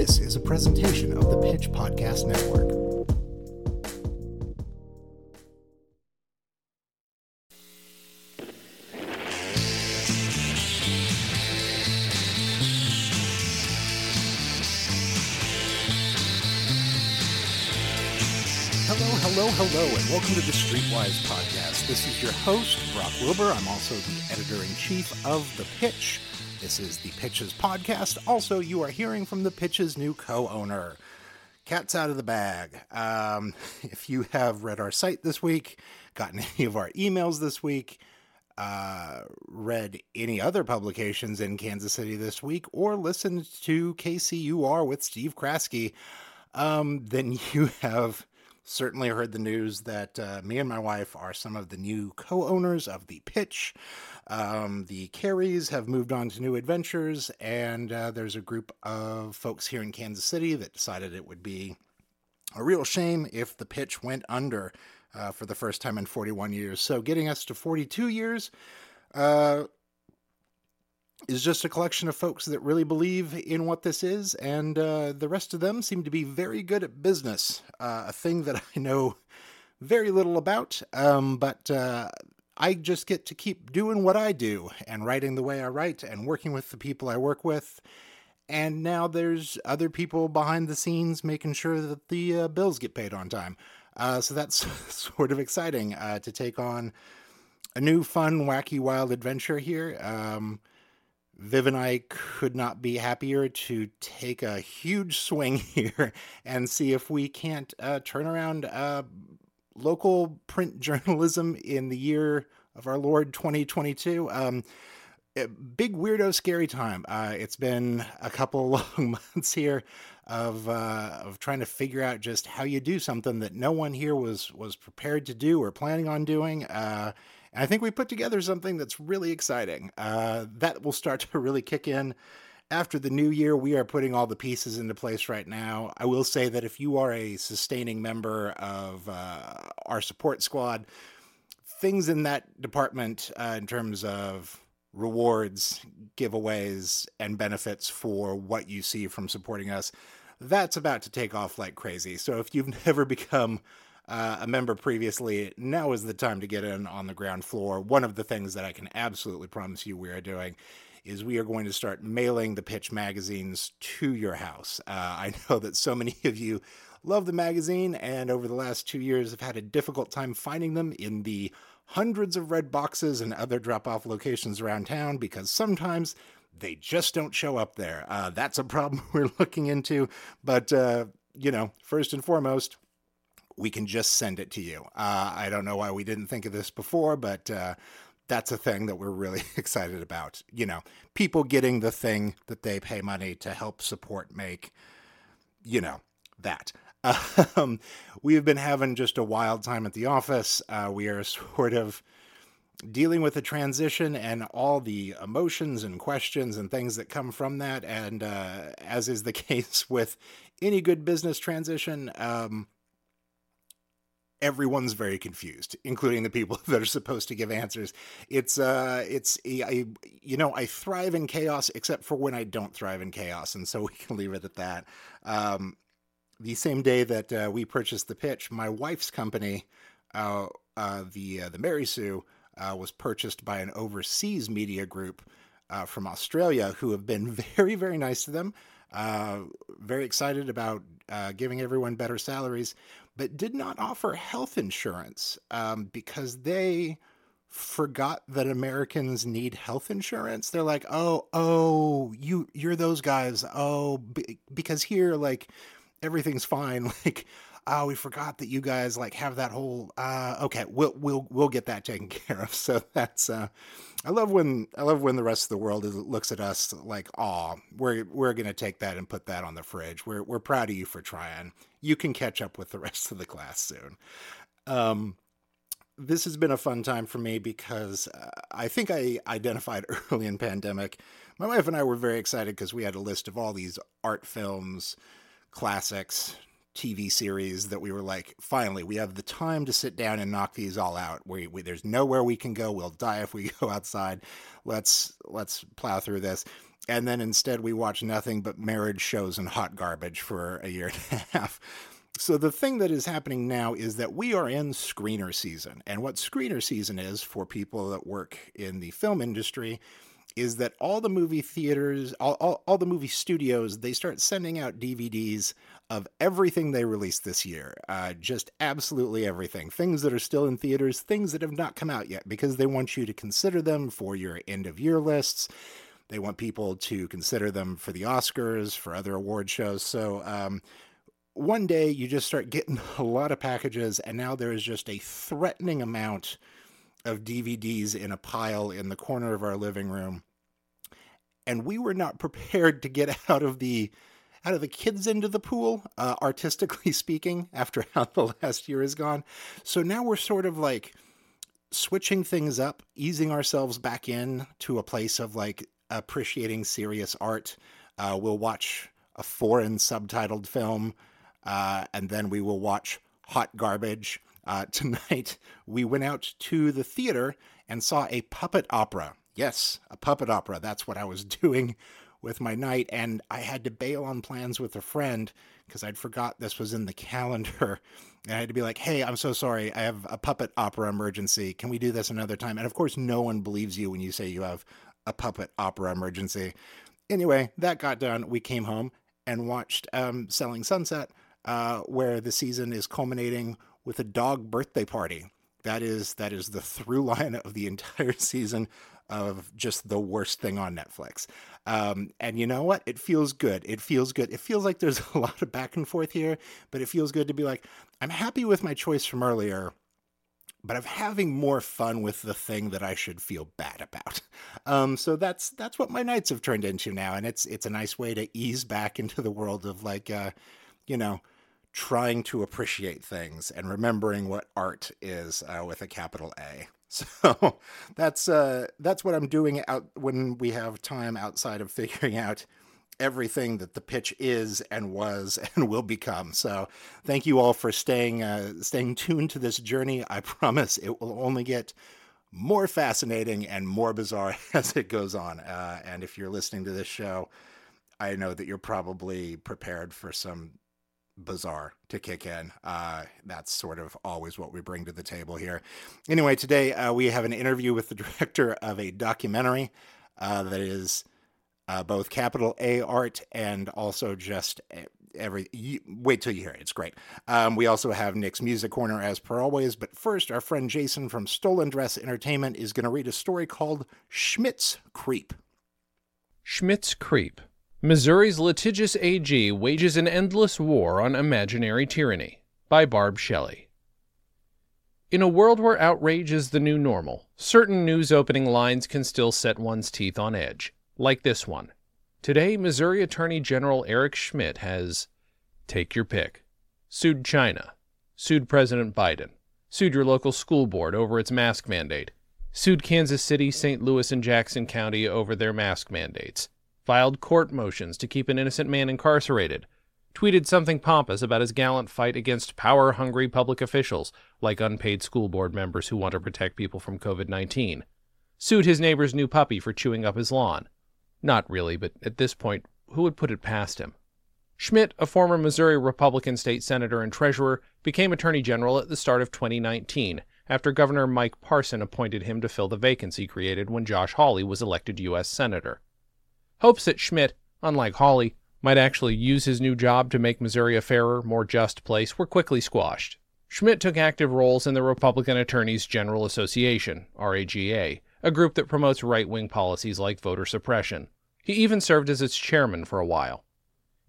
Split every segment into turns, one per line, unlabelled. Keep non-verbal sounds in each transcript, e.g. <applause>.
This is a presentation of the Pitch Podcast Network. Hello, hello, hello, and welcome to the Streetwise Podcast. This is your host, Brock Wilbur. I'm also the editor in chief of The Pitch. This is the Pitches Podcast. Also, you are hearing from The Pitches new co owner. Cat's out of the bag. Um, <laughs> if you have read our site this week, gotten <laughs> any of our emails this week, uh, read any other publications in Kansas City this week, or listened to KCUR with Steve Kraske, um, then <laughs> you have certainly heard the news that uh, me and my wife are some of the new co owners of The Pitch. Um, the Careys have moved on to new adventures, and uh, there's a group of folks here in Kansas City that decided it would be a real shame if The Pitch went under uh, for the first time in 41 years. So, getting us to 42 years. Is just a collection of folks that really believe in what this is, and uh, the rest of them seem to be very good at business, uh, a thing that <laughs> I know very little about. Um, but uh, I just get to keep doing what I do and writing the way I write and working with the people I work with. And now there's other people behind the scenes making sure that the uh, bills get paid on time. Uh, so that's <laughs> sort of exciting uh, to take on a new, fun, wacky, wild adventure here. Um, Viv and I could not be happier to take a huge swing <laughs> here and see if we can't uh, turn around uh, local print <laughs> journalism in the year of our Lord 2022. Um, big weirdo, scary time. Uh, it's been a couple <laughs> long months here of uh, of trying to figure out just how you do something that no one here was was prepared to do or planning on doing. I think we put together something that's really exciting. Uh, that will start to really kick in after the new year. We are putting all the pieces into place right now. I will say that if you are a sustaining member of uh, our support squad, things in that department uh, in terms of rewards, giveaways, and benefits for what you see from supporting us, that's about to take off like crazy. So if you've <laughs> never become uh, a member previously, now is the time to get in on the ground floor. One of the things that I can absolutely promise you we are doing is we are going to start mailing the pitch magazines to your house. Uh, I <laughs> know that so many of you love the magazine, and over the last two years have had a difficult time finding them in the hundreds of red boxes and other drop off locations around town because sometimes they just don't show up there. Uh, that's a <laughs> problem we're looking into. But, uh, you know, first and foremost, we can just send it to you. Uh, I don't know why we didn't think of this before, but uh, that's a thing that we're really <laughs> excited about. You know, people getting the thing that they pay money to help support make, you know, that. <laughs> Um, we've been having just a wild time at the office. Uh, we are <laughs> sort of dealing with the transition and all the emotions and questions and things that come from that. And uh, as is the case with any good business transition, um, everyone's very confused, including the people <laughs> that are supposed to give answers. It's uh, it's I, you know I thrive in chaos except for when I don't thrive in chaos, and so <laughs> we can leave it at that. Um, the same day that uh, we purchased the pitch, my wife's company, uh, uh, the uh, the Mary Sue, uh, was purchased by an overseas media group uh, from Australia, who have been <laughs> very very nice to them. Very excited about giving everyone better salaries, but did not offer health insurance um, because they forgot that Americans need health insurance. They're like, oh, oh, you you're those guys. Oh, because here, like everything's fine. <laughs> Like, oh, we forgot that you guys like have that whole. Uh, okay, we'll we'll we'll get that taken <laughs> care of. So that's. Uh, I love when I love when the rest of the world is, looks at us like, oh, we're we're gonna take that and put that on the fridge. We're we're proud of you for trying. You can catch up with the rest of the class soon. Um, this has been a fun time for me because uh, I think I identified <laughs> early in pandemic. My wife and I were very excited because we had a list of all these art films, classics, TV series that we were like, finally, we have the time to sit down and knock these all out. We, we, there's nowhere we can go. We'll die if we <laughs> go outside. Let's let's plow through this. And then instead we watch nothing but marriage shows and hot garbage for a year and a <laughs> half. So the thing that is happening now is that we are in screener season. And what screener season is for people that work in the film industry is that all the movie theaters, all, all, all, the movie studios, they start sending out DVDs of everything they released this year. Uh, just absolutely everything. Things that are still in theaters, things that have not come out yet, because they want you to consider them for your end of year lists. They want people to consider them for the Oscars, for other award shows. So, um, one day you just start getting <laughs> a lot of packages, and now there is just a threatening amount of DVDs in a pile in the corner of our living room. And we were not <laughs> prepared to get out of the out of the kids into the pool, uh, artistically <laughs> speaking, after how the last year has gone. So now we're sort of like switching things up, easing ourselves back in to a place of like appreciating serious art. Uh, we'll watch a foreign subtitled film uh, and then we will watch Hot Garbage. Uh, <laughs> tonight, we went out to the theater and saw a puppet opera. Yes, a puppet opera. That's what I was <laughs> doing with my night. And I had to bail on plans with a friend because I'd forgot this was in the calendar. <laughs> And I had to be like, hey, I'm so sorry. I have a puppet opera emergency. Can we do this another time? And of course, no one believes you when you say you have a puppet opera emergency. Anyway, that got done. We came home and watched um, Selling Sunset, uh, where the season is culminating with a dog birthday party. That is that is the through line of the <laughs> entire season of just the worst thing on Netflix. Um, and you know what? It feels good. It feels good. It feels like there's <laughs> a lot of back and forth here, but it feels good to be like, I'm happy with my choice from earlier, but I'm having more fun with the thing that I should feel bad about. Um, so that's that's what my nights have turned into now, and it's it's a nice way to ease back into the world of like, uh, you know, trying to appreciate things and remembering what art is uh, with a capital A. <laughs> So that's uh, that's what I'm doing out when we have time outside of figuring out everything that the pitch is and was <laughs> and will become. So thank you all for staying uh, staying tuned to this journey. I <laughs> promise it will only get more fascinating and more bizarre <laughs> as it goes on. Uh, and if you're listening to this show, I know that you're probably prepared for some bizarre to kick in. Uh, that's sort of always what we bring to the table here. Anyway, today uh, we have an interview with the director of a documentary uh, that is uh, both capital A art and also just every. You, wait till you hear it; it's great. Um, we also have Nick's music corner as per always, but first, our friend Jason from Stolen Dress Entertainment is going to read a story called Schmitt's Creep.
Schmitt's Creep Missouri's litigious AG wages an endless war on imaginary tyranny by Barb Shelly. In a world where outrage is the new normal, certain news opening lines can still set one's teeth on edge, like this one. Today, Missouri Attorney General Eric Schmitt has, take your pick, sued China, sued President Biden, sued your local school board over its mask mandate, sued Kansas City, St. Louis, and Jackson County over their mask mandates filed court motions to keep an innocent man incarcerated, tweeted something pompous about his gallant fight against power hungry public officials, like unpaid school board members who want to protect people from COVID 19, sued his neighbor's new puppy for chewing up his lawn. Not really, but at this point, who would put it past him? Schmitt, a former Missouri Republican state senator and treasurer, became attorney general at the start of 2019 after Governor Mike Parson appointed him to fill the vacancy created when Josh Hawley was elected U.S. Senator. Hopes that Schmitt, unlike Hawley, might actually use his new job to make Missouri a fairer, more just place were quickly squashed. Schmitt took active roles in the Republican Attorneys General Association, RAGA, a group that promotes right wing policies like voter suppression. He even served as its chairman for a while.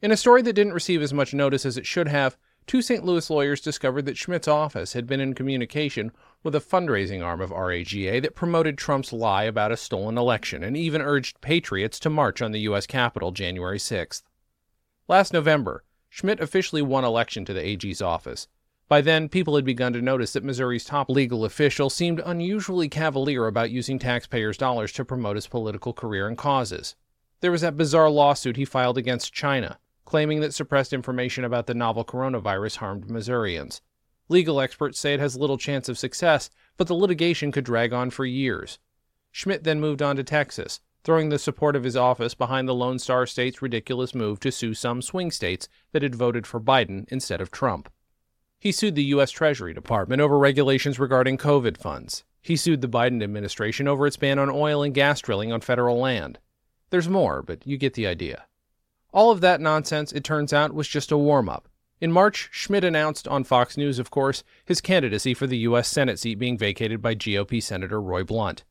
In a story that didn't receive as much notice as it should have, two St. Louis lawyers discovered that Schmitt's office had been in communication with a fundraising arm of RAGA that promoted Trump's lie about a stolen election and even urged patriots to march on the U.S. Capitol January 6th. Last November, Schmitt officially won election to the AG's office. By then, people had begun to notice that Missouri's top legal official seemed unusually cavalier about using taxpayers' dollars to promote his political career and causes. There was that bizarre lawsuit he filed against China, claiming that suppressed information about the novel coronavirus harmed Missourians. Legal experts say it has little chance of success, but the litigation could drag on for years. Schmitt then moved on to Texas, throwing the support of his office behind the Lone Star State's ridiculous move to sue some swing states that had voted for Biden instead of Trump. He sued the U.S. Treasury Department over regulations regarding COVID funds. He sued the Biden administration over its ban on oil and gas drilling on federal land. There's more, but you get the idea. All of that nonsense, it turns out, was just a warm up. In March, Schmitt announced on Fox News, of course, his candidacy for the U.S. Senate seat being vacated by GOP Senator Roy Blunt.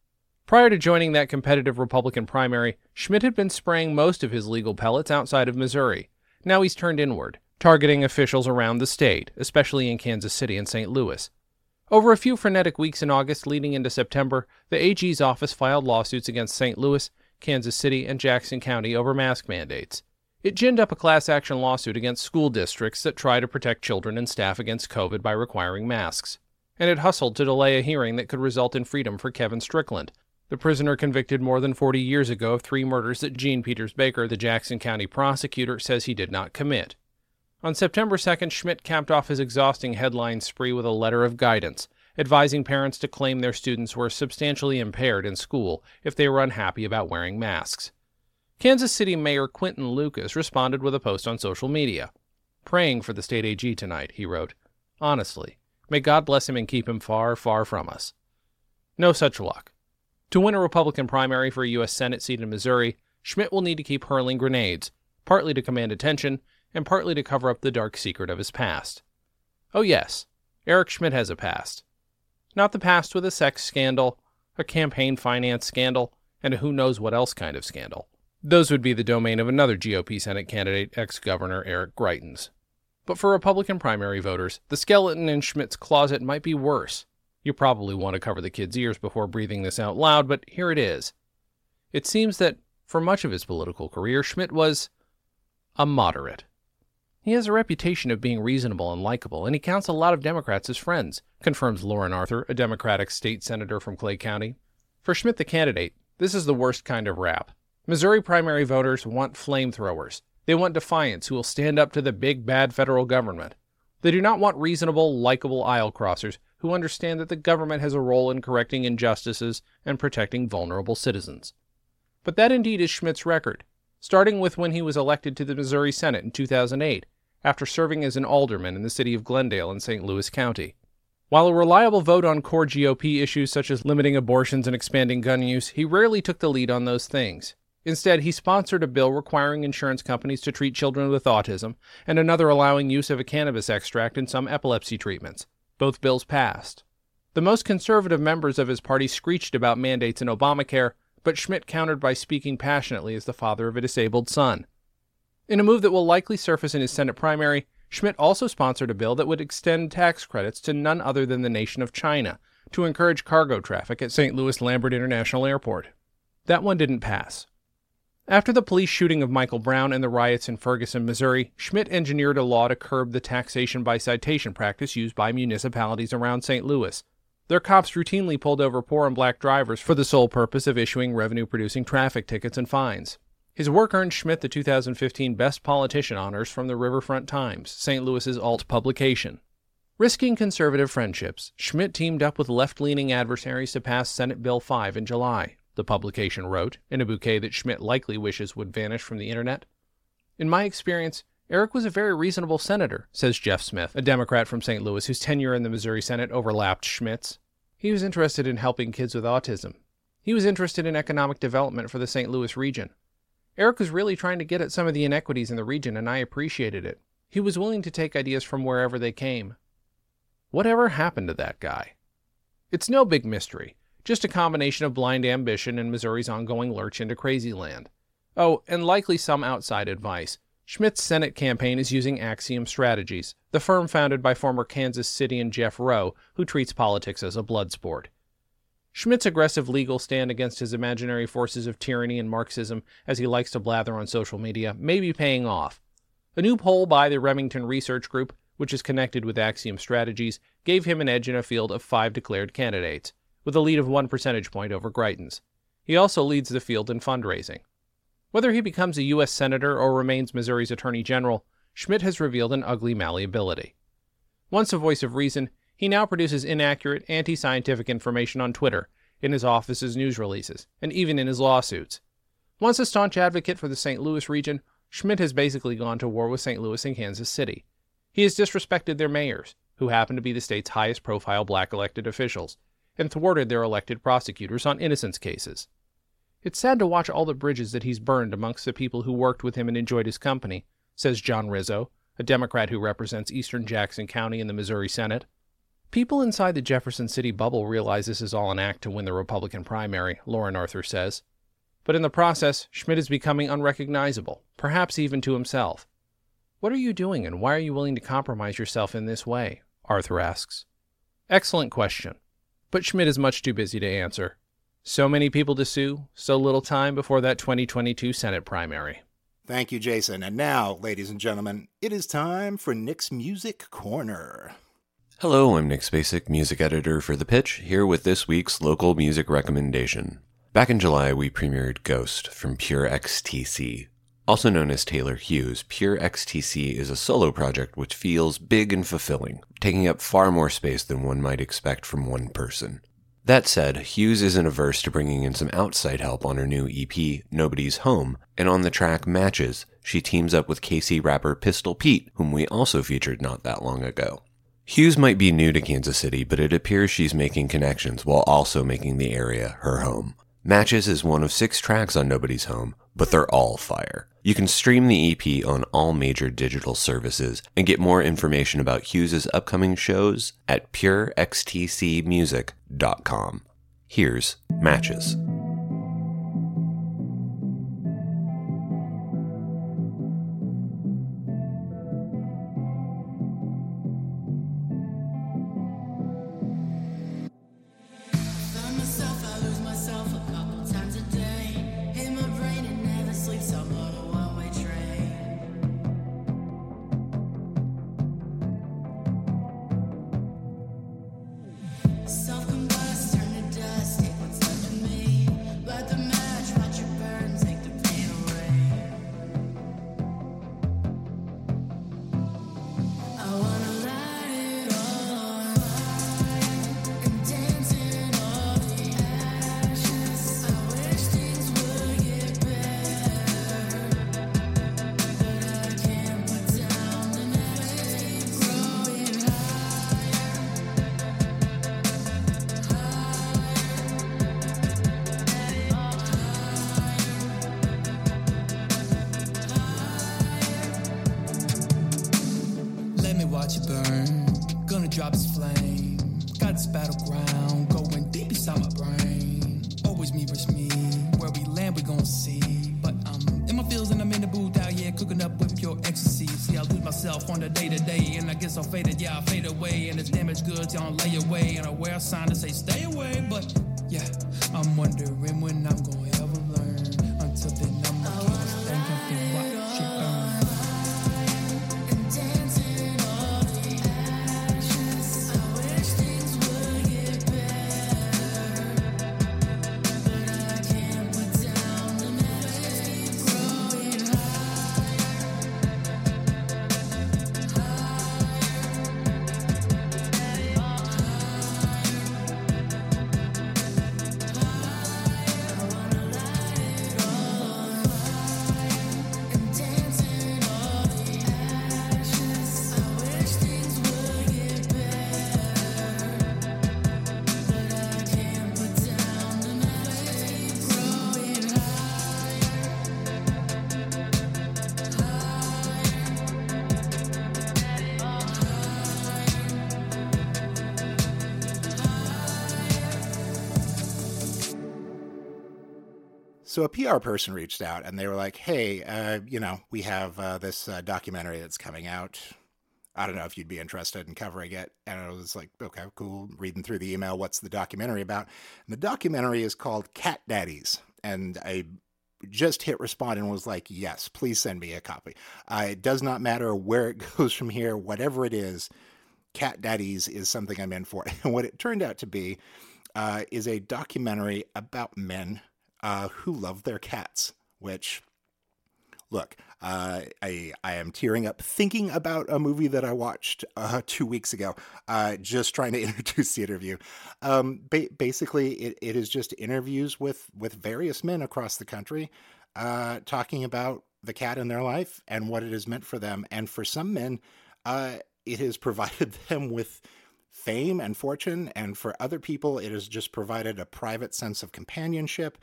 Prior to joining that competitive Republican primary, Schmitt had been spraying most of his legal pellets outside of Missouri. Now he's turned inward, targeting officials around the state, especially in Kansas City and St. Louis. Over a few frenetic weeks in August leading into September, the AG's office filed lawsuits against St. Louis, Kansas City, and Jackson County over mask mandates. It ginned up a class action lawsuit against school districts that try to protect children and staff against COVID by requiring masks. And it hustled to delay a hearing that could result in freedom for Kevin Strickland, the prisoner convicted more than 40 years ago of three murders that Jean Peters Baker, the Jackson County prosecutor, says he did not commit. On September 2nd, Schmitt capped off his exhausting headline spree with a letter of guidance, advising parents to claim their students were substantially impaired in school if they were unhappy about wearing masks. Kansas City Mayor Quinton Lucas responded with a post on social media. Praying for the state AG tonight, he wrote. Honestly, may God bless him and keep him far, far from us. No such luck. To win a Republican primary for a U.S. Senate seat in Missouri, Schmitt will need to keep hurling grenades, partly to command attention and partly to cover up the dark secret of his past. Oh, yes, Eric Schmitt has a past. Not the past with a sex scandal, a campaign finance scandal, and a who knows what else kind of scandal. Those would be the domain of another GOP Senate candidate, ex Governor Eric Greitens. But for Republican primary voters, the skeleton in Schmitt's closet might be worse. You probably want to cover the kid's ears before breathing this out loud, but here it is. It seems that for much of his political career, Schmitt was a moderate. He has a reputation of being reasonable and likable, and he counts a lot of Democrats as friends, confirms Lauren Arthur, a Democratic state senator from Clay County. For Schmitt, the candidate, this is the worst kind of rap. Missouri primary voters want flamethrowers. They want defiance who will stand up to the big bad federal government. They do not want reasonable, likable aisle crossers who understand that the government has a role in correcting injustices and protecting vulnerable citizens. But that indeed is Schmitt's record, starting with when he was elected to the Missouri Senate in 2008, after serving as an alderman in the city of Glendale in St. Louis County. While a reliable vote on core GOP issues such as limiting abortions and expanding gun use, he rarely took the lead on those things. Instead, he sponsored a bill requiring insurance companies to treat children with autism and another allowing use of a cannabis extract in some epilepsy treatments. Both bills passed. The most conservative members of his party screeched about mandates in Obamacare, but Schmitt countered by speaking passionately as the father of a disabled son. In a move that will likely surface in his Senate primary, Schmitt also sponsored a bill that would extend tax credits to none other than the nation of China to encourage cargo traffic at St. Louis Lambert International Airport. That one didn't pass. After the police shooting of Michael Brown and the riots in Ferguson, Missouri, Schmitt engineered a law to curb the taxation by citation practice used by municipalities around St. Louis. Their cops routinely pulled over poor and black drivers for the sole purpose of issuing revenue producing traffic tickets and fines. His work earned Schmitt the 2015 Best Politician honors from the Riverfront Times, St. Louis's alt publication. Risking conservative friendships, Schmitt teamed up with left leaning adversaries to pass Senate Bill 5 in July, the publication wrote, in a bouquet that Schmitt likely wishes would vanish from the internet. In my experience, Eric was a very reasonable senator, says Jeff Smith, a Democrat from St. Louis whose tenure in the Missouri Senate overlapped Schmitt's. He was interested in helping kids with autism. He was interested in economic development for the St. Louis region. Eric was really trying to get at some of the inequities in the region, and I appreciated it. He was willing to take ideas from wherever they came. Whatever happened to that guy? It's no big mystery. Just a combination of blind ambition and Missouri's ongoing lurch into crazy land. Oh, and likely some outside advice. Schmitt's Senate campaign is using Axiom Strategies, the firm founded by former Kansas City and Jeff Roe, who treats politics as a blood sport. Schmitt's aggressive legal stand against his imaginary forces of tyranny and Marxism, as he likes to blather on social media, may be paying off. A new poll by the Remington Research Group, which is connected with Axiom Strategies, gave him an edge in a field of five declared candidates with a lead of one percentage point over Greitens. He also leads the field in fundraising. Whether he becomes a U.S. Senator or remains Missouri's Attorney General, Schmitt has revealed an ugly malleability. Once a voice of reason, he now produces inaccurate, anti scientific information on Twitter, in his office's news releases, and even in his lawsuits. Once a staunch advocate for the St. Louis region, Schmitt has basically gone to war with St. Louis and Kansas City. He has disrespected their mayors, who happen to be the state's highest profile black elected officials, and thwarted their elected prosecutors on innocence cases. It's sad to watch all the bridges that he's burned amongst the people who worked with him and enjoyed his company, says John Rizzo, a Democrat who represents eastern Jackson County in the Missouri Senate. People inside the Jefferson City bubble realize this is all an act to win the Republican primary, Lauren Arthur says. But in the process, Schmitt is becoming unrecognizable, perhaps even to himself. What are you doing and why are you willing to compromise yourself in this way? Arthur asks. Excellent question. But Schmitt is much too busy to answer. So many people to sue, so little time before that 2022 Senate primary.
Thank you, Jason. And now, ladies and gentlemen, it is time for Nick's Music Corner.
Hello, I'm Nick Spacek, music editor for The Pitch, here with this week's local music recommendation. Back in July, we premiered Ghost from Pure XTC. Also known as Taylor Hughes, Pure XTC is a solo project which feels big and fulfilling, taking up far more space than one might expect from one person. That said, Hughes isn't averse to bringing in some outside help on her new EP, Nobody's Home, and on the track Matches, she teams up with KC rapper Pistol Pete, whom we also featured not that long ago. Hughes might be new to Kansas City, but it appears she's making connections while also making the area her home. Matches is one of six tracks on Nobody's Home, but they're all fire. You can stream the EP on all major digital services and get more information about Hughes's upcoming shows at purextcmusic.com. Here's Matches.
God's battleground, going deep inside my brain. Always me versus me. Where we land, we gon' see. But I'm in my fields and I'm in the booth out here, cooking up with pure ecstasy. See, I lose myself on the day to day, and I guess I'm faded. Yeah, I fade away, and it's damaged goods, y'all lay away. And I wear a sign to say stay away, but yeah, I'm wondering when I'm gonna.
So a PR person reached out and they were like, "Hey, uh, you know, we have uh, this uh, documentary that's coming out. I don't know if you'd be interested in covering it." And I was like, "Okay, cool." Reading through the email, what's the documentary about? And the documentary is called Cat Daddies, and I just hit respond and was like, "Yes, please send me a copy." It does not matter where it <laughs> goes from here, whatever it is. Cat Daddies is something I'm in for. <laughs> And what it turned out to be uh, is a documentary about men uh, who love their cats, which look, uh, I I am tearing up thinking about a movie that I watched uh, two weeks ago. Uh, just trying to <laughs> introduce the interview. Um, ba- basically, it, it is just interviews with with various men across the country uh, talking about the cat in their life and what it has meant for them. And for some men, uh, it has <laughs> provided them with fame and fortune. And for other people, it has just provided a private sense of companionship.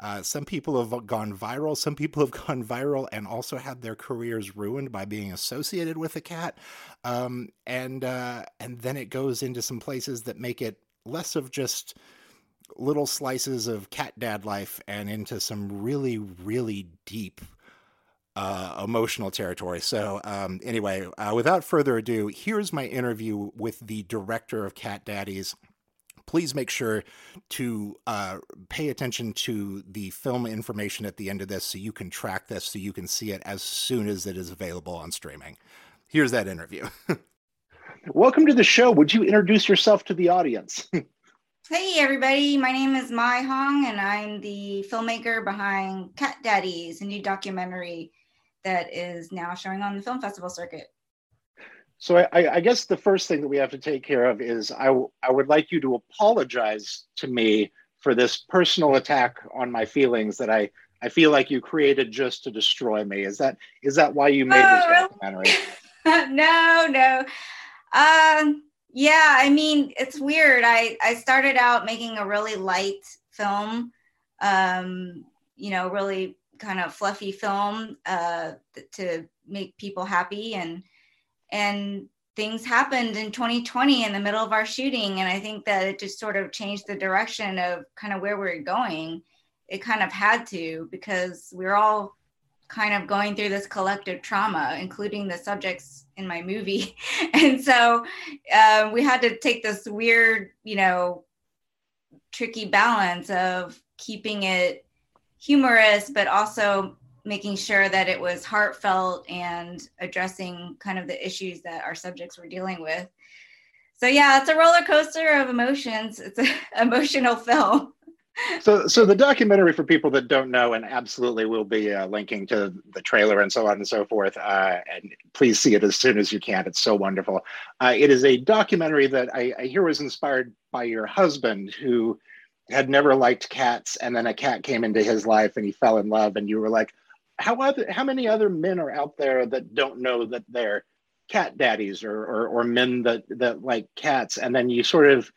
Uh, some people have gone viral. Some people have <laughs> gone viral and also had their careers ruined by being associated with a cat. Um, and uh, and then it goes into some places that make it less of just little slices of cat dad life and into some really really deep uh, emotional territory. So, um, anyway, uh, without further ado, here's my interview with the director of Cat Daddies. Please make sure to uh, pay attention to the film information at the end of this so you can track this, so you can see it as soon as it is available on streaming. Here's that interview. <laughs>
Welcome to the show. Would you introduce yourself to the audience? <laughs>
Hey everybody, my name is Mye Hoang and I'm the filmmaker behind Cat Daddies, a new documentary that is now showing on the film festival circuit.
So I, I, guess the first thing that we have to take care of is I, I would like you to apologize to me for this personal attack on my feelings that I, I feel like you created just to destroy me. Is that is that why you made this documentary? <laughs>
no, no. Um, yeah, I mean it's weird. I I started out making a really light film, um, you know, really kind of fluffy film uh, to make people happy and and things happened in 2020 in the middle of our shooting and i think that it just sort of changed the direction of kind of where we are going. It kind of had to because we we're all kind of going through this collective trauma including the subjects in my movie. <laughs> And so uh, we had to take this weird you know tricky balance of keeping it humorous, but also making sure that it was heartfelt and addressing kind of the issues that our subjects were dealing with. So yeah, it's a roller coaster of emotions. It's an <laughs> emotional film.
so, so the documentary for people that don't know, and absolutely will be uh, linking to the trailer and so on and so forth. Uh, and please see it as soon as you can. It's so wonderful. Uh, it is a documentary that I, I hear was inspired by your husband, who had never liked cats and then a cat came into his life and he fell in love and you were like how other how many other men are out there that don't know that they're cat daddies or or, or men that that like cats? And then you sort of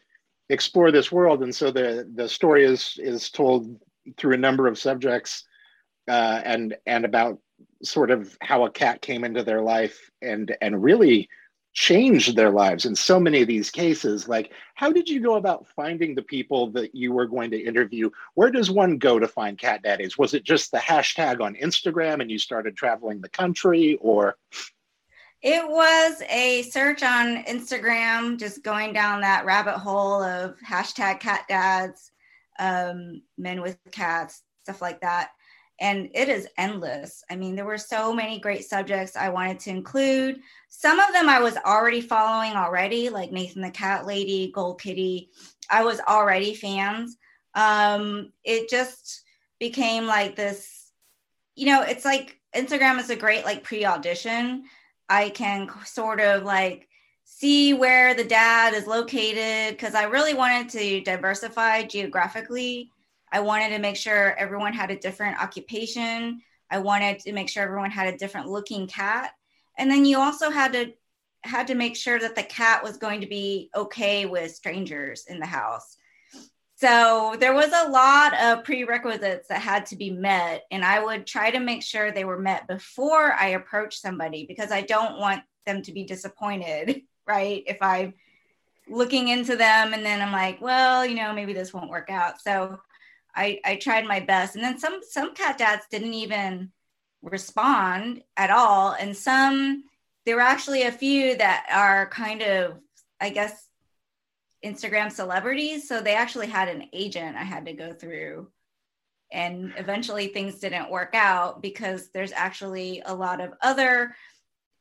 explore this world. And so the the story is is told through a number of subjects uh, and and about sort of how a cat came into their life and and really changed their lives in so many of these cases. Like how did you go about finding the people that you were going to interview? Where does one go to find cat daddies? Was it just the hashtag on instagram and you started traveling the country or?
It was a search on instagram just going down that rabbit hole of hashtag cat dads um, men with cats stuff like that and it is endless. I mean, there were so many great subjects I wanted to include. Some of them I was already following already, like Nathan the Cat Lady, Gold Kitty. I was already fans. Um, it just became like this, you know, it's like Instagram is a great like pre-audition. I can sort of like see where the dad is located because I really wanted to diversify geographically I wanted to make sure everyone had a different occupation. I wanted to make sure everyone had a different looking cat. And then you also had to had to make sure that the cat was going to be okay with strangers in the house. So there was a lot of prerequisites that had to be met. And I would try to make sure they were met before I approach somebody because I don't want them to be disappointed, <laughs> right? If I'm looking into them and then I'm like, well, you know, maybe this won't work out. So I, I tried my best. And then some some cat dads didn't even respond at all. And some there were actually a few that are kind of, I guess, Instagram celebrities. So they actually had an agent I had to go through. And eventually things didn't work out because there's actually a lot of other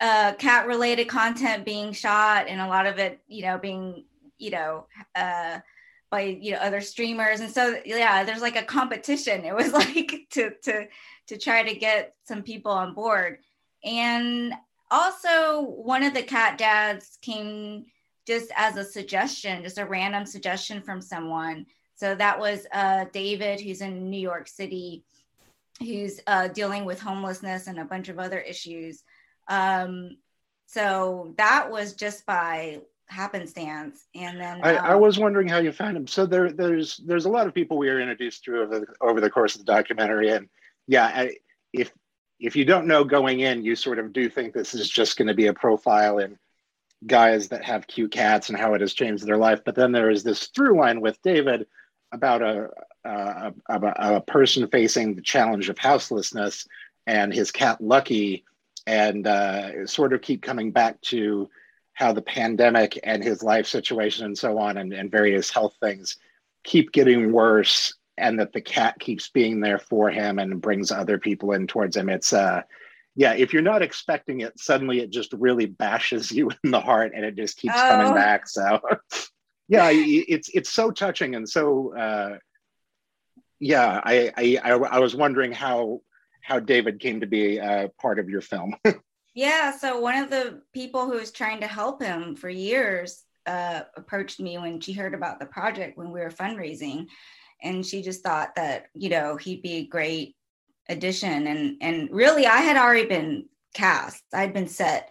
uh, cat related content being shot and a lot of it, you know, being, you know, uh, by you know other streamers. And so yeah there's like a competition. It was <laughs> like to to to try to get some people on board. And also one of the cat dads came just as a suggestion just a random suggestion from someone. So that was uh, david who's in new york city who's uh, dealing with homelessness and a bunch of other issues. Um, so that was just by happenstance. And then
I, um, I, was wondering how you found him. So there, there's there's a lot of people we are introduced to over the, over the course of the documentary, and yeah, I, if if you don't know going in, you sort of do think this is just going to be a profile in guys that have cute cats and how it has changed their life. But then there is this through line with David about a, a, a, a person facing the challenge of houselessness and his cat Lucky, and uh, sort of keep coming back to how the pandemic and his life situation and so on and, and various health things keep getting worse and that the cat keeps being there for him and brings other people in towards him. It's uh yeah if you're not expecting it suddenly it just really bashes <laughs> you in the heart and it just keeps oh. coming back. So <laughs> yeah it's it's so touching and so uh yeah I, I i was wondering how how david came to be a part of your film <laughs>
yeah so one of the people who was trying to help him for years uh approached me when she heard about the project when we were fundraising and she just thought that you know he'd be a great addition and and really i had already been cast i'd been set.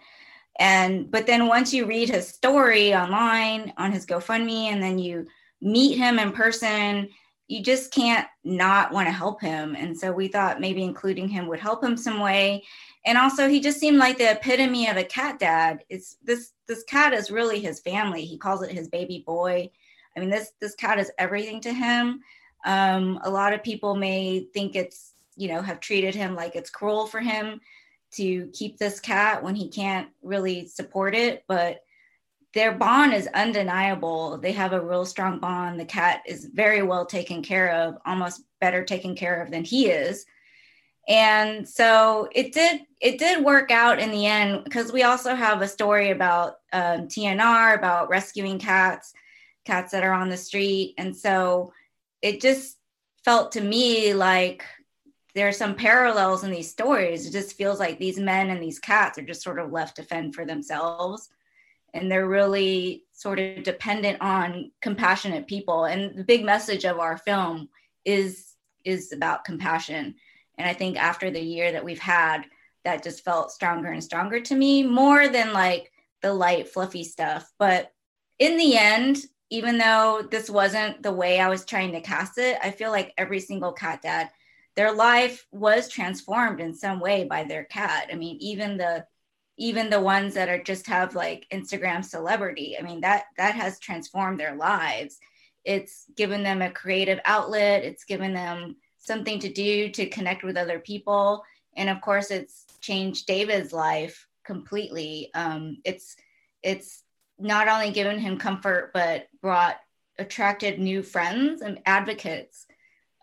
And but then once you read his story online on his gofundme and then you meet him in person you just can't not want to help him and so we thought maybe including him would help him some way and also he just seemed like the epitome of a cat dad it's this this cat is really his family he calls it his baby boy i mean this this cat is everything to him um, a lot of people may think it's, you know, have treated him like it's cruel for him to keep this cat when he can't really support it. But their bond is undeniable. They have a real strong bond. The cat is very well taken care of, almost better taken care of than he is. And so it did it did work out in the end because we also have a story about um, TNR about rescuing cats, cats that are on the street, and so it just felt to me like there are some parallels in these stories. It just feels like these men and these cats are just sort of left to fend for themselves. And they're really sort of dependent on compassionate people. And the big message of our film is is about compassion. And I think after the year that we've had, that just felt stronger and stronger to me, more than like the light, fluffy stuff. But in the end, even though this wasn't the way I was trying to cast it, I feel like every single cat dad, their life was transformed in some way by their cat. I mean, even the even the ones that are just have like Instagram celebrity, I mean, that that has transformed their lives. It's given them a creative outlet, it's given them something to do to connect with other people. And of course, it's changed David's life completely. Um, it's it's not only given him comfort, but brought attracted new friends and advocates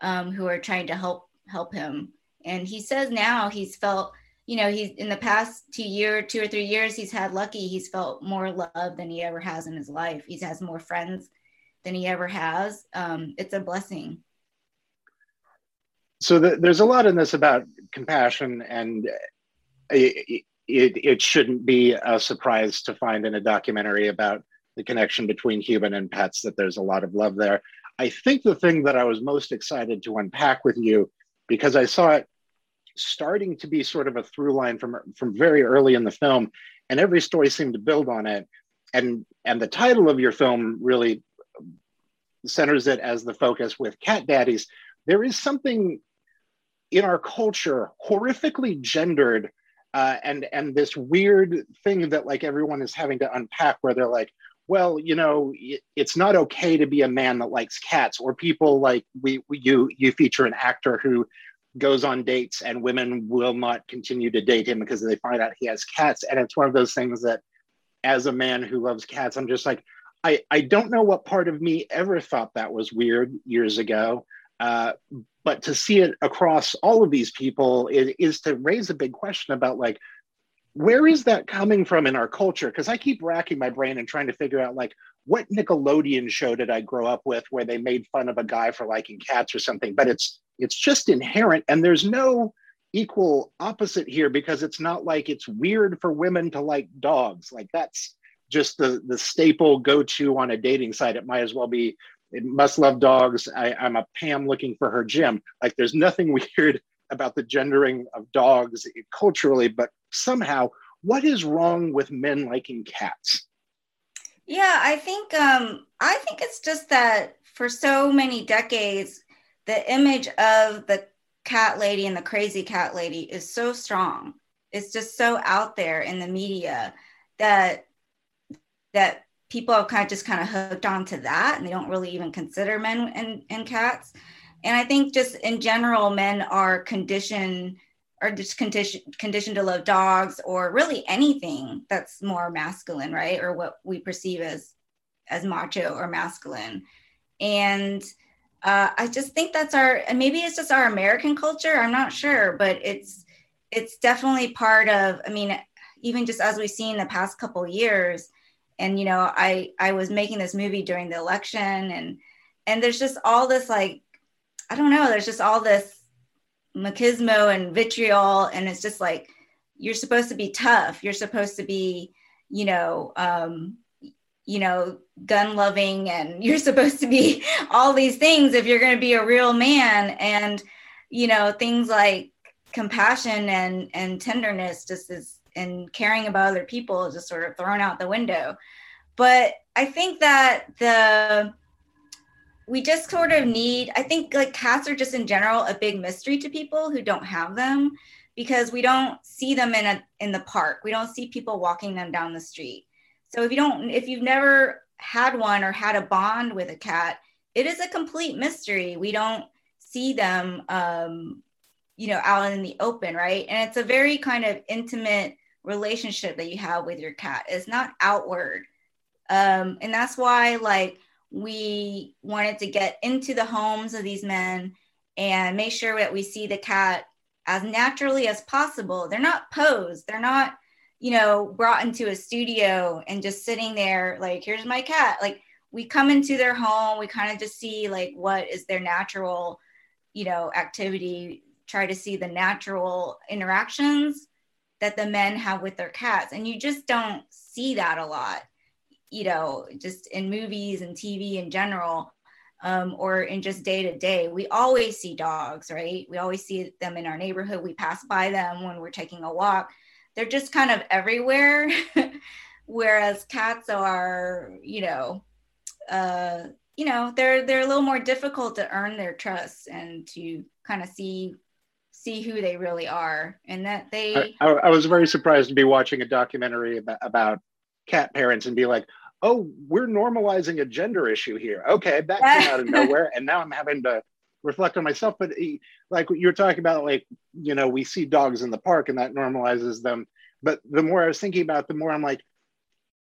um, who are trying to help help him. And he says now he's felt, you know, he's in the past two year, two or three years, he's had lucky. He's felt more love than he ever has in his life. He has more friends than he ever has. Um, it's a blessing.
So the, there's a lot in this about compassion and it, it, it shouldn't be a surprise to find in a documentary about the connection between human and pets that there's a lot of love there. I think the thing that I was most excited to unpack with you, because I saw it starting to be sort of a through line from, from very early in the film, and every story seemed to build on it. And, and the title of your film really centers it as the focus with cat daddies. There is something in our culture horrifically gendered uh, and and this weird thing that like everyone is having to unpack where they're like well you know it's not okay to be a man that likes cats or people like we, we you you feature an actor who goes on dates and women will not continue to date him because they find out he has cats. And it's one of those things that as a man who loves cats i'm just like i i don't know what part of me ever thought that was weird years ago uh, but to see it across all of these people is, is to raise a big question about like where is that coming from in our culture? Because i keep racking my brain and trying to figure out like what nickelodeon show did i grow up with where they made fun of a guy for liking cats or something? But it's it's just inherent and there's no equal opposite here because it's not like it's weird for women to like dogs. Like that's just the the staple go to on a dating site. It might as well be must love dogs. I, am a Pam looking for her Jim. Like there's nothing <laughs> weird about the gendering of dogs culturally, but somehow, what is wrong with men liking cats?
Yeah, I think um, I think it's just that for so many decades, the image of the cat lady and the crazy cat lady is so strong. It's just so out there in the media that that people have kind of just kind of hooked onto that and they don't really even consider men and, and cats. And I think just in general, men are conditioned are just conditioned conditioned to love dogs or really anything that's more masculine, right? Or what we perceive as as macho or masculine. And uh, I just think that's our and maybe it's just our American culture. I'm not sure, but it's it's definitely part of. I mean, even just as we've seen the past couple years, and you know, I I was making this movie during the election, and and there's just all this like I don't know. There's just all this machismo and vitriol, and it's just like you're supposed to be tough. You're supposed to be, you know, um, you know, gun loving, and <laughs> you're supposed to be all these things if you're going to be a real man. And you know, things like compassion and and tenderness just is and caring about other people is just sort of thrown out the window. But I think that the we just sort of need i think like cats are just in general a big mystery to people who don't have them because we don't see them in a in the park. We don't see people walking them down the street. So if you don't if you've never had one or had a bond with a cat it is a complete mystery. We don't see them um you know out in the open right? And it's a very kind of intimate relationship that you have with your cat. It's not outward. Um and that's why like we wanted to get into the homes of these men and make sure that we see the cat as naturally as possible. They're not posed, they're not, you know, brought into a studio and just sitting there like, here's my cat. Like, we come into their home, we kind of just see like what is their natural, you know, activity, try to see the natural interactions that the men have with their cats. And you just don't see that a lot you know, just in movies and TV in general, um, or in just day to day, we always see dogs, right? We always see them in our neighborhood. We pass by them when we're taking a walk. They're just kind of everywhere. <laughs> Whereas cats are, you know, uh, you know, they're they're a little more difficult to earn their trust and to kind of see see who they really are, and that they.
I, I was very surprised to be watching a documentary about, about cat parents and be like, oh, we're normalizing a gender issue here. Okay, that came out of <laughs> nowhere. And now I'm having to reflect on myself. But eh, like you're talking about, like, you know, we see dogs in the park and that normalizes them. But the more I was thinking about, the more I'm like,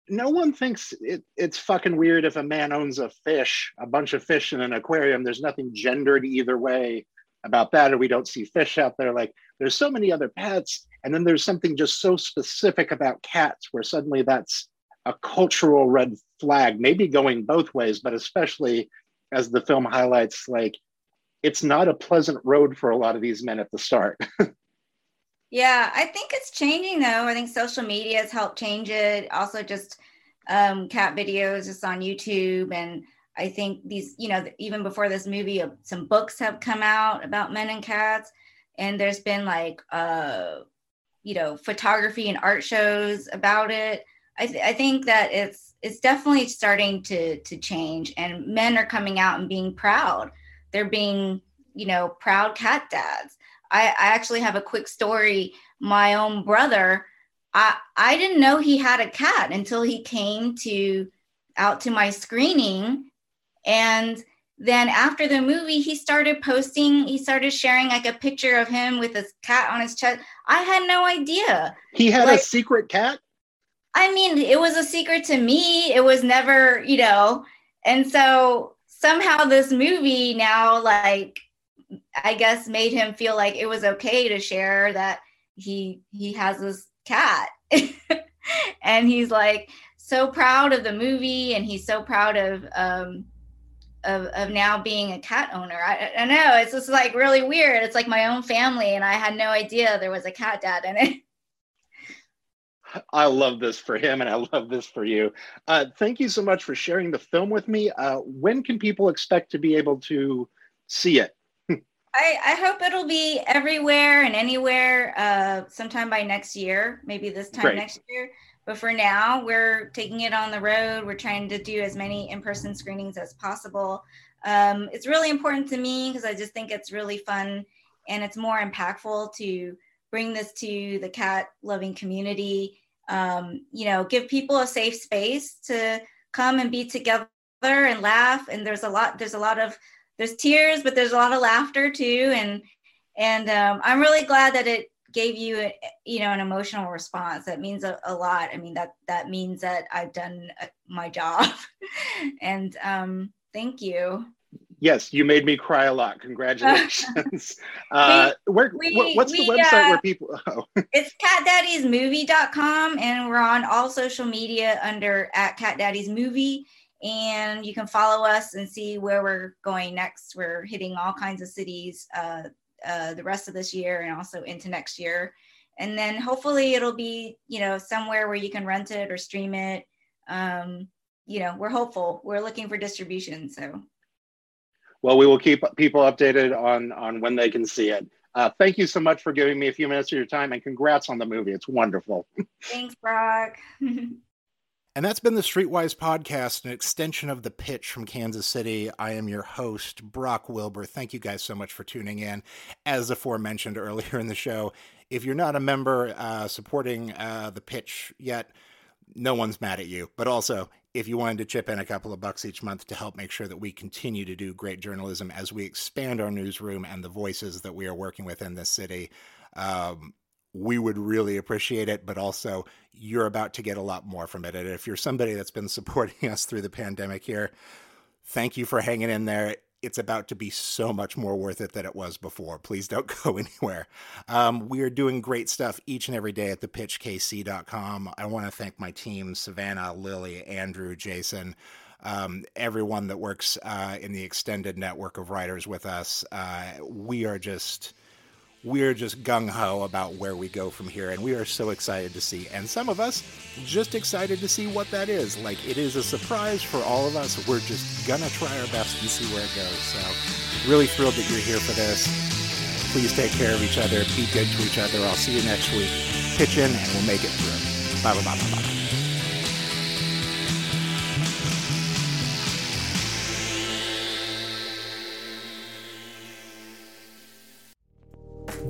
no one thinks it, it's fucking weird if a man owns a fish, a bunch of fish in an aquarium. There's nothing gendered either way about that, or we don't see fish out there. Like, there's so many other pets. And then there's something just so specific about cats where suddenly that's a cultural red flag, maybe going both ways, but especially as the film highlights, like it's not a pleasant road for a lot of these men at the start. <laughs>
yeah, I think it's changing though. I think social media has helped change it. Also, just um, cat videos just on YouTube. And I think these, you know, even before this movie, uh, some books have come out about men and cats. And there's been like, uh, you know, photography and art shows about it. I, th- I think that it's it's definitely starting to to change, and men are coming out and being proud. They're being you know proud cat dads. I, I actually have a quick story. My own brother, I I didn't know he had a cat until he came to out to my screening, and then after the movie he started posting he started sharing like a picture of him with his cat on his chest i had no idea
he had like, a secret cat
I mean, it was a secret to me. It was never, you know, and so somehow this movie now, like, I guess made him feel like it was okay to share that he he has this cat. <laughs> and he's like so proud of the movie and he's so proud of um of, of now being a cat owner. I, I know it's just like really weird. It's like my own family, and I had no idea there was a cat dad in it. <laughs>
I love this for him and I love this for you. Uh, thank you so much for sharing the film with me. Uh, when can people expect to be able to see it? <laughs>
I, I hope it'll be everywhere and anywhere uh, sometime by next year, maybe this time Great. next year. But for now, we're taking it on the road. We're trying to do as many in person screenings as possible. Um, it's really important to me because I just think it's really fun and it's more impactful to bring this to the cat loving community. Um, you know, give people a safe space to come and be together and laugh. And there's a lot, there's a lot of there's tears, but there's a lot of laughter too. And and um, I'm really glad that it gave you a, you know an emotional response. That means a, a lot. I mean that that means that I've done uh, my job. <laughs> and um, thank you.
Yes, you made me cry a lot. Congratulations. <laughs> uh, where, we, what's we, the website uh, where people? <laughs> Oh.
it's catdaddiesmovie.com, and we're on all social media under at catdaddiesmovie and you can follow us and see where we're going next. We're hitting all kinds of cities uh, uh, the rest of this year and also into next year. And then hopefully it'll be, you know, somewhere where you can rent it or stream it. Um, you know, we're hopeful. We're looking for distribution. So,
well, we will keep people updated on on when they can see it. Uh, thank you so much for giving me a few minutes of your time, and congrats on the movie. It's wonderful. <laughs>
Thanks, Brock. <laughs>
And that's been the Streetwise podcast, an extension of the pitch from Kansas City. I am your host, Brock Wilbur. Thank you guys so much for tuning in. As aforementioned earlier in the show, if you're not a member uh, supporting uh, the pitch yet, no one's mad at you. But also, if you wanted to chip in a couple of bucks each month to help make sure that we continue to do great journalism as we expand our newsroom and the voices that we are working with in this city, um, we would really appreciate it, but also you're about to get a lot more from it. And if you're somebody that's been <laughs> supporting us through the pandemic here, thank you for hanging in there. It's about to be so much more worth it than it was before. Please don't <laughs> go anywhere. Um, we are doing great stuff each and every day at thepitchkc.com. I want to thank my team Savannah, Lily, Andrew, Jason. Um, everyone that works uh, in the extended network of writers with us. Uh, we are just we're just gung ho about where we go from here, and we are so excited to see. And some of us just excited to see what that is. Like it is a surprise for all of us. We're just gonna try our best and see where it goes. So, really thrilled that you're here for this. Please take care of each other. Be good to each other. I'll see you next week. Pitch in, and we'll make it through. Bye bye bye bye bye.